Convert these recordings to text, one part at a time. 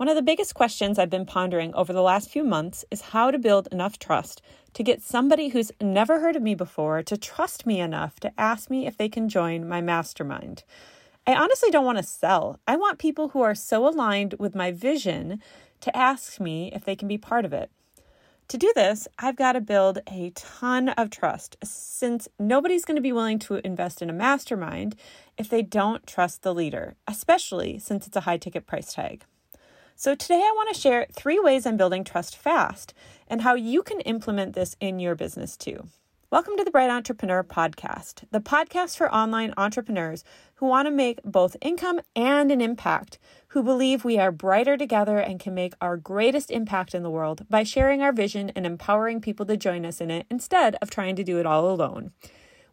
One of the biggest questions I've been pondering over the last few months is how to build enough trust to get somebody who's never heard of me before to trust me enough to ask me if they can join my mastermind. I honestly don't want to sell. I want people who are so aligned with my vision to ask me if they can be part of it. To do this, I've got to build a ton of trust since nobody's going to be willing to invest in a mastermind if they don't trust the leader, especially since it's a high ticket price tag. So, today I want to share three ways I'm building trust fast and how you can implement this in your business too. Welcome to the Bright Entrepreneur Podcast, the podcast for online entrepreneurs who want to make both income and an impact, who believe we are brighter together and can make our greatest impact in the world by sharing our vision and empowering people to join us in it instead of trying to do it all alone.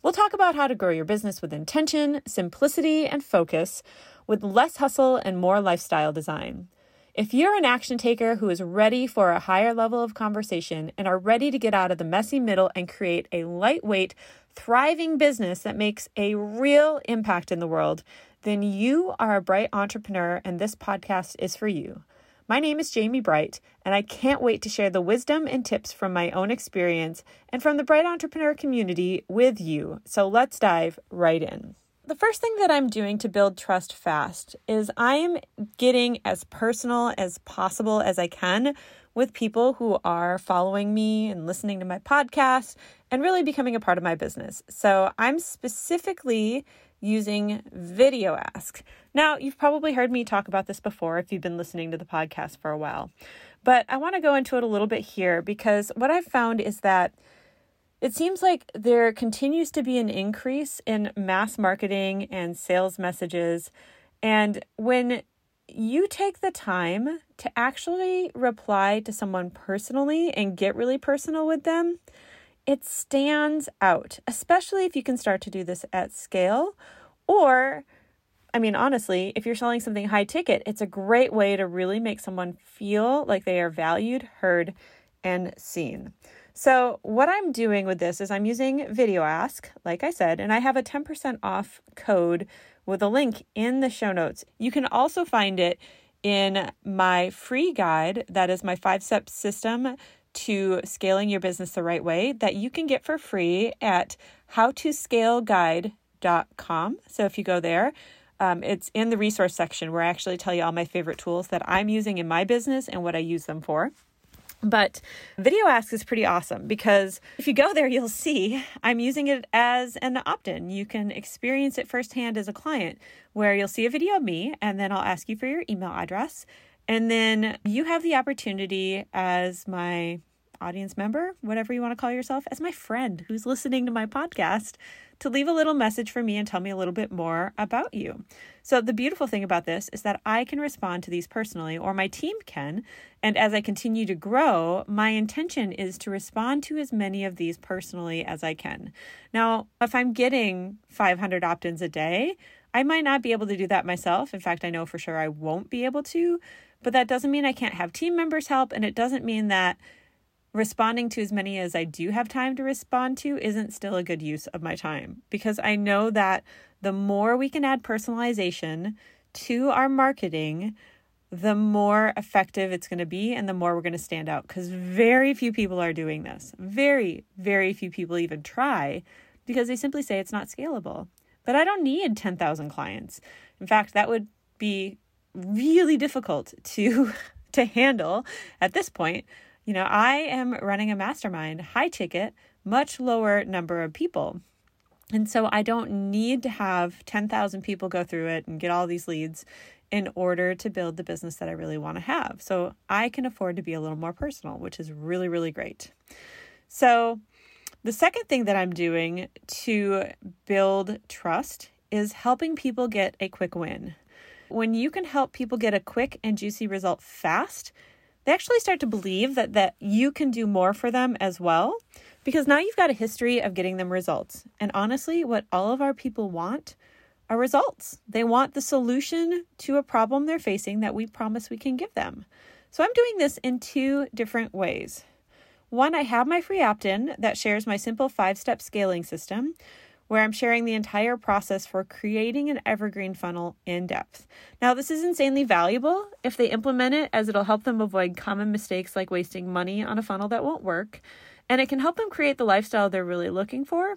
We'll talk about how to grow your business with intention, simplicity, and focus, with less hustle and more lifestyle design. If you're an action taker who is ready for a higher level of conversation and are ready to get out of the messy middle and create a lightweight, thriving business that makes a real impact in the world, then you are a bright entrepreneur and this podcast is for you. My name is Jamie Bright, and I can't wait to share the wisdom and tips from my own experience and from the Bright Entrepreneur community with you. So let's dive right in the first thing that I'm doing to build trust fast is I'm getting as personal as possible as I can with people who are following me and listening to my podcast and really becoming a part of my business. So I'm specifically using Video Ask. Now, you've probably heard me talk about this before if you've been listening to the podcast for a while, but I want to go into it a little bit here because what I've found is that it seems like there continues to be an increase in mass marketing and sales messages. And when you take the time to actually reply to someone personally and get really personal with them, it stands out, especially if you can start to do this at scale. Or, I mean, honestly, if you're selling something high ticket, it's a great way to really make someone feel like they are valued, heard, and seen. So, what I'm doing with this is I'm using VideoAsk, like I said, and I have a 10% off code with a link in the show notes. You can also find it in my free guide that is my five step system to scaling your business the right way that you can get for free at howtoscaleguide.com. So, if you go there, um, it's in the resource section where I actually tell you all my favorite tools that I'm using in my business and what I use them for. But VideoAsk is pretty awesome because if you go there, you'll see I'm using it as an opt in. You can experience it firsthand as a client, where you'll see a video of me and then I'll ask you for your email address. And then you have the opportunity as my audience member, whatever you want to call yourself, as my friend who's listening to my podcast, to leave a little message for me and tell me a little bit more about you. So, the beautiful thing about this is that I can respond to these personally, or my team can. And as I continue to grow, my intention is to respond to as many of these personally as I can. Now, if I'm getting 500 opt ins a day, I might not be able to do that myself. In fact, I know for sure I won't be able to, but that doesn't mean I can't have team members help. And it doesn't mean that responding to as many as I do have time to respond to isn't still a good use of my time because I know that the more we can add personalization to our marketing, the more effective it's going to be and the more we're going to stand out because very few people are doing this. Very, very few people even try because they simply say it's not scalable. But I don't need 10,000 clients. In fact, that would be really difficult to to handle at this point you know, I am running a mastermind, high ticket, much lower number of people. And so I don't need to have 10,000 people go through it and get all these leads in order to build the business that I really want to have. So I can afford to be a little more personal, which is really, really great. So the second thing that I'm doing to build trust is helping people get a quick win. When you can help people get a quick and juicy result fast, they actually start to believe that that you can do more for them as well because now you've got a history of getting them results. And honestly, what all of our people want are results. They want the solution to a problem they're facing that we promise we can give them. So I'm doing this in two different ways. One, I have my free opt in that shares my simple five step scaling system where I'm sharing the entire process for creating an evergreen funnel in depth. Now, this is insanely valuable if they implement it, as it'll help them avoid common mistakes like wasting money on a funnel that won't work, and it can help them create the lifestyle they're really looking for.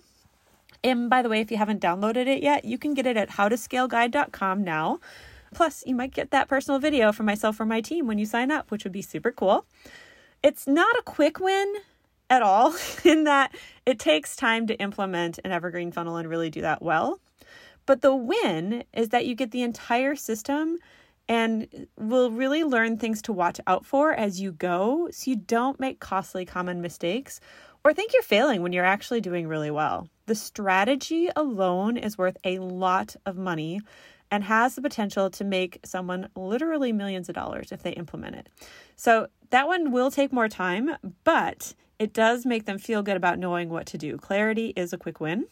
And by the way, if you haven't downloaded it yet, you can get it at howtoscaleguide.com now. Plus, you might get that personal video from myself or my team when you sign up, which would be super cool. It's not a quick win at all, in that it takes time to implement an evergreen funnel and really do that well. But the win is that you get the entire system and will really learn things to watch out for as you go so you don't make costly common mistakes or think you're failing when you're actually doing really well. The strategy alone is worth a lot of money and has the potential to make someone literally millions of dollars if they implement it. So that one will take more time, but it does make them feel good about knowing what to do. Clarity is a quick win.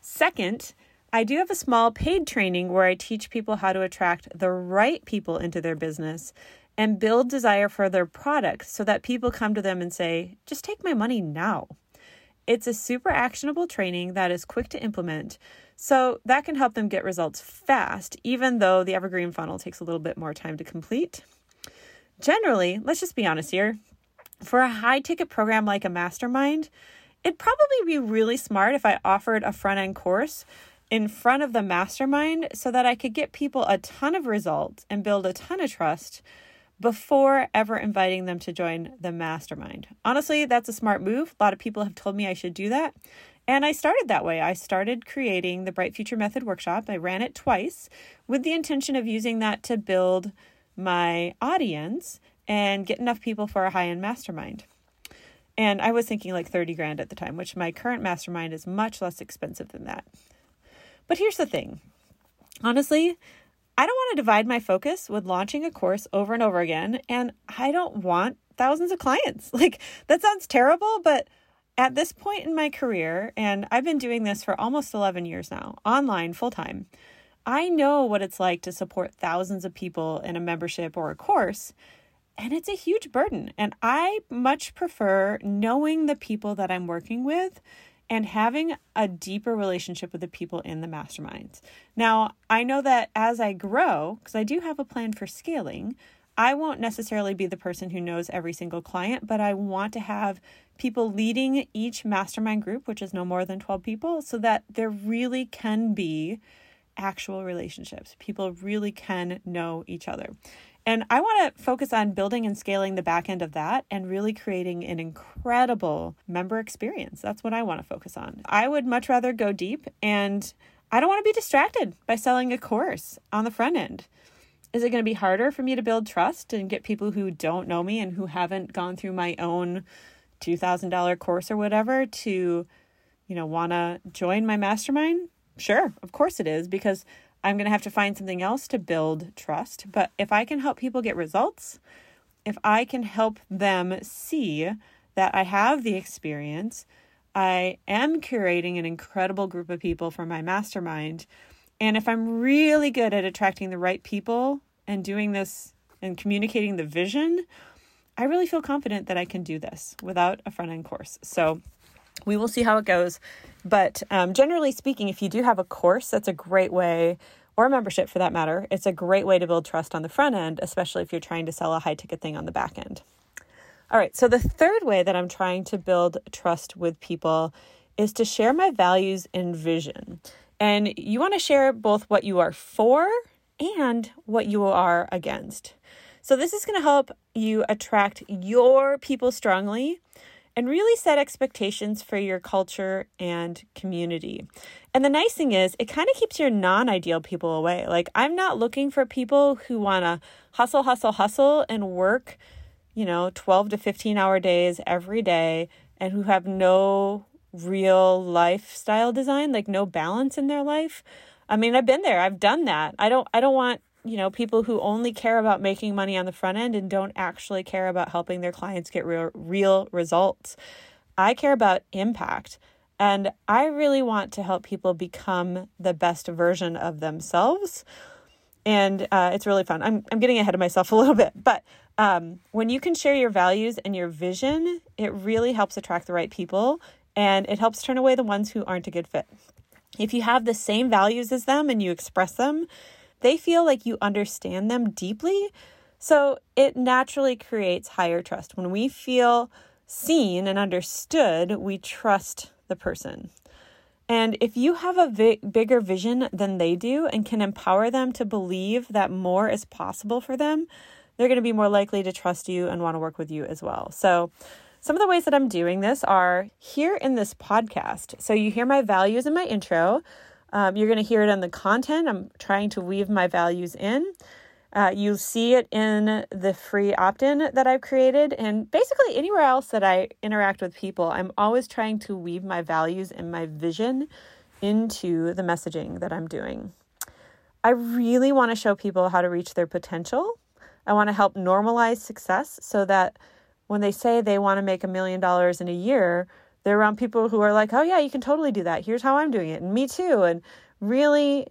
Second, I do have a small paid training where I teach people how to attract the right people into their business and build desire for their product so that people come to them and say, just take my money now. It's a super actionable training that is quick to implement. So that can help them get results fast, even though the evergreen funnel takes a little bit more time to complete. Generally, let's just be honest here, for a high ticket program like a mastermind, it'd probably be really smart if I offered a front end course in front of the mastermind so that I could get people a ton of results and build a ton of trust before ever inviting them to join the mastermind. Honestly, that's a smart move. A lot of people have told me I should do that. And I started that way. I started creating the Bright Future Method workshop. I ran it twice with the intention of using that to build my audience and get enough people for a high end mastermind. And I was thinking like 30 grand at the time, which my current mastermind is much less expensive than that. But here's the thing honestly, I don't want to divide my focus with launching a course over and over again. And I don't want thousands of clients. Like, that sounds terrible, but at this point in my career, and I've been doing this for almost 11 years now, online full time, I know what it's like to support thousands of people in a membership or a course. And it's a huge burden. And I much prefer knowing the people that I'm working with and having a deeper relationship with the people in the masterminds. Now, I know that as I grow, because I do have a plan for scaling, I won't necessarily be the person who knows every single client, but I want to have people leading each mastermind group, which is no more than 12 people, so that there really can be actual relationships. People really can know each other. And I want to focus on building and scaling the back end of that and really creating an incredible member experience. That's what I want to focus on. I would much rather go deep and I don't want to be distracted by selling a course on the front end. Is it going to be harder for me to build trust and get people who don't know me and who haven't gone through my own $2,000 course or whatever to, you know, want to join my mastermind? Sure, of course it is because I'm going to have to find something else to build trust. But if I can help people get results, if I can help them see that I have the experience, I am curating an incredible group of people for my mastermind. And if I'm really good at attracting the right people and doing this and communicating the vision, I really feel confident that I can do this without a front end course. So we will see how it goes. But um, generally speaking, if you do have a course, that's a great way, or a membership for that matter, it's a great way to build trust on the front end, especially if you're trying to sell a high ticket thing on the back end. All right, so the third way that I'm trying to build trust with people is to share my values and vision. And you want to share both what you are for and what you are against. So, this is going to help you attract your people strongly and really set expectations for your culture and community. And the nice thing is, it kind of keeps your non ideal people away. Like, I'm not looking for people who want to hustle, hustle, hustle and work, you know, 12 to 15 hour days every day and who have no real lifestyle design, like no balance in their life. I mean, I've been there. I've done that. I don't I don't want you know, people who only care about making money on the front end and don't actually care about helping their clients get real real results. I care about impact. And I really want to help people become the best version of themselves. And uh, it's really fun. I'm, I'm getting ahead of myself a little bit, but um, when you can share your values and your vision, it really helps attract the right people and it helps turn away the ones who aren't a good fit. If you have the same values as them and you express them, they feel like you understand them deeply. So it naturally creates higher trust. When we feel seen and understood, we trust the person. And if you have a vi- bigger vision than they do and can empower them to believe that more is possible for them, they're going to be more likely to trust you and want to work with you as well. So, some of the ways that I'm doing this are here in this podcast. So, you hear my values in my intro. Um, you're going to hear it in the content. I'm trying to weave my values in. Uh, you see it in the free opt in that I've created, and basically anywhere else that I interact with people, I'm always trying to weave my values and my vision into the messaging that I'm doing. I really want to show people how to reach their potential. I want to help normalize success so that when they say they want to make a million dollars in a year, they're around people who are like, oh, yeah, you can totally do that. Here's how I'm doing it. And me too. And really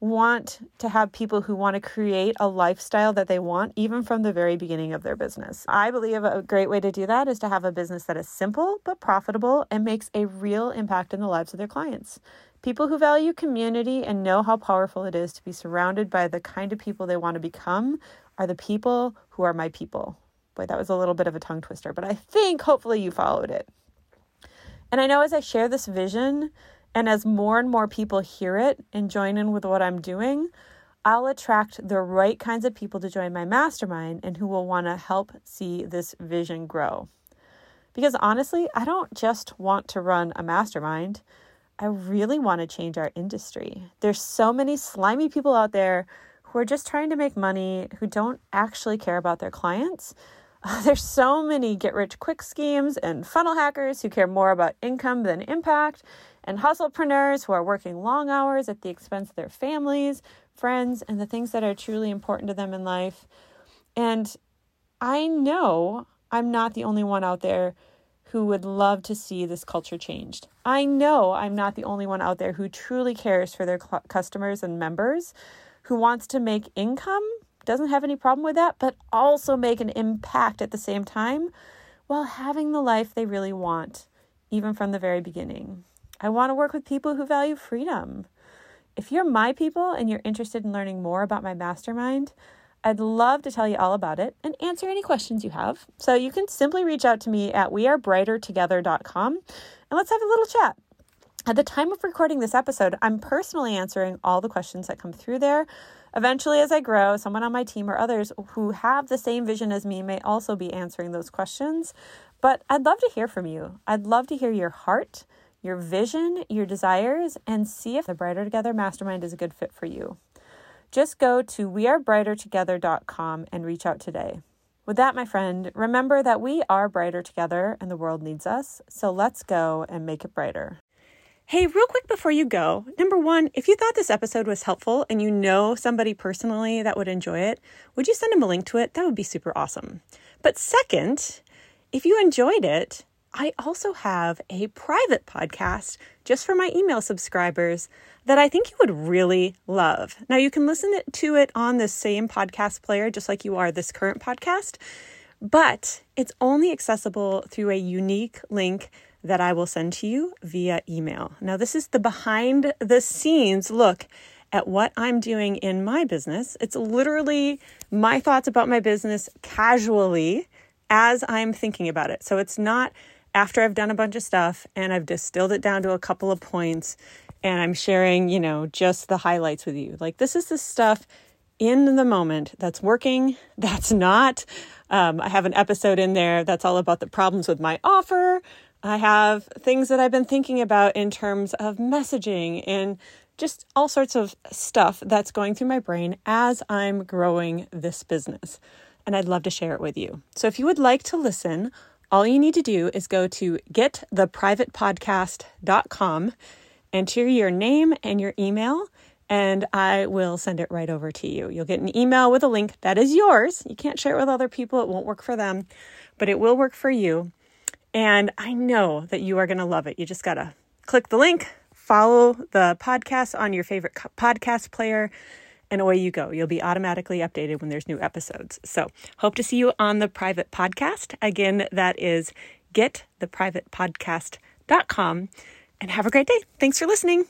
want to have people who want to create a lifestyle that they want even from the very beginning of their business. I believe a great way to do that is to have a business that is simple but profitable and makes a real impact in the lives of their clients. People who value community and know how powerful it is to be surrounded by the kind of people they want to become are the people who are my people. Boy, that was a little bit of a tongue twister, but I think hopefully you followed it. And I know as I share this vision, and as more and more people hear it and join in with what I'm doing, I'll attract the right kinds of people to join my mastermind and who will want to help see this vision grow. Because honestly, I don't just want to run a mastermind. I really want to change our industry. There's so many slimy people out there who are just trying to make money, who don't actually care about their clients. There's so many get rich quick schemes and funnel hackers who care more about income than impact and hustlepreneurs who are working long hours at the expense of their families, friends, and the things that are truly important to them in life. And I know I'm not the only one out there who would love to see this culture changed. I know I'm not the only one out there who truly cares for their cl- customers and members, who wants to make income, doesn't have any problem with that, but also make an impact at the same time while having the life they really want, even from the very beginning. I want to work with people who value freedom. If you're my people and you're interested in learning more about my mastermind, I'd love to tell you all about it and answer any questions you have. So you can simply reach out to me at wearebrightertogether.com and let's have a little chat. At the time of recording this episode, I'm personally answering all the questions that come through there. Eventually, as I grow, someone on my team or others who have the same vision as me may also be answering those questions. But I'd love to hear from you. I'd love to hear your heart your vision, your desires, and see if the Brighter Together Mastermind is a good fit for you. Just go to wearebrightertogether.com and reach out today. With that, my friend, remember that we are brighter together and the world needs us. So let's go and make it brighter. Hey, real quick before you go, number one, if you thought this episode was helpful and you know somebody personally that would enjoy it, would you send them a link to it? That would be super awesome. But second, if you enjoyed it, I also have a private podcast just for my email subscribers that I think you would really love. Now, you can listen to it on the same podcast player, just like you are this current podcast, but it's only accessible through a unique link that I will send to you via email. Now, this is the behind the scenes look at what I'm doing in my business. It's literally my thoughts about my business casually as I'm thinking about it. So it's not after I've done a bunch of stuff and I've distilled it down to a couple of points and I'm sharing, you know, just the highlights with you. Like, this is the stuff in the moment that's working, that's not. Um, I have an episode in there that's all about the problems with my offer. I have things that I've been thinking about in terms of messaging and just all sorts of stuff that's going through my brain as I'm growing this business. And I'd love to share it with you. So if you would like to listen, all you need to do is go to gettheprivatepodcast.com, enter your name and your email, and I will send it right over to you. You'll get an email with a link that is yours. You can't share it with other people, it won't work for them, but it will work for you. And I know that you are going to love it. You just got to click the link, follow the podcast on your favorite podcast player and away you go. You'll be automatically updated when there's new episodes. So, hope to see you on the private podcast. Again, that is gettheprivatepodcast.com. And have a great day. Thanks for listening.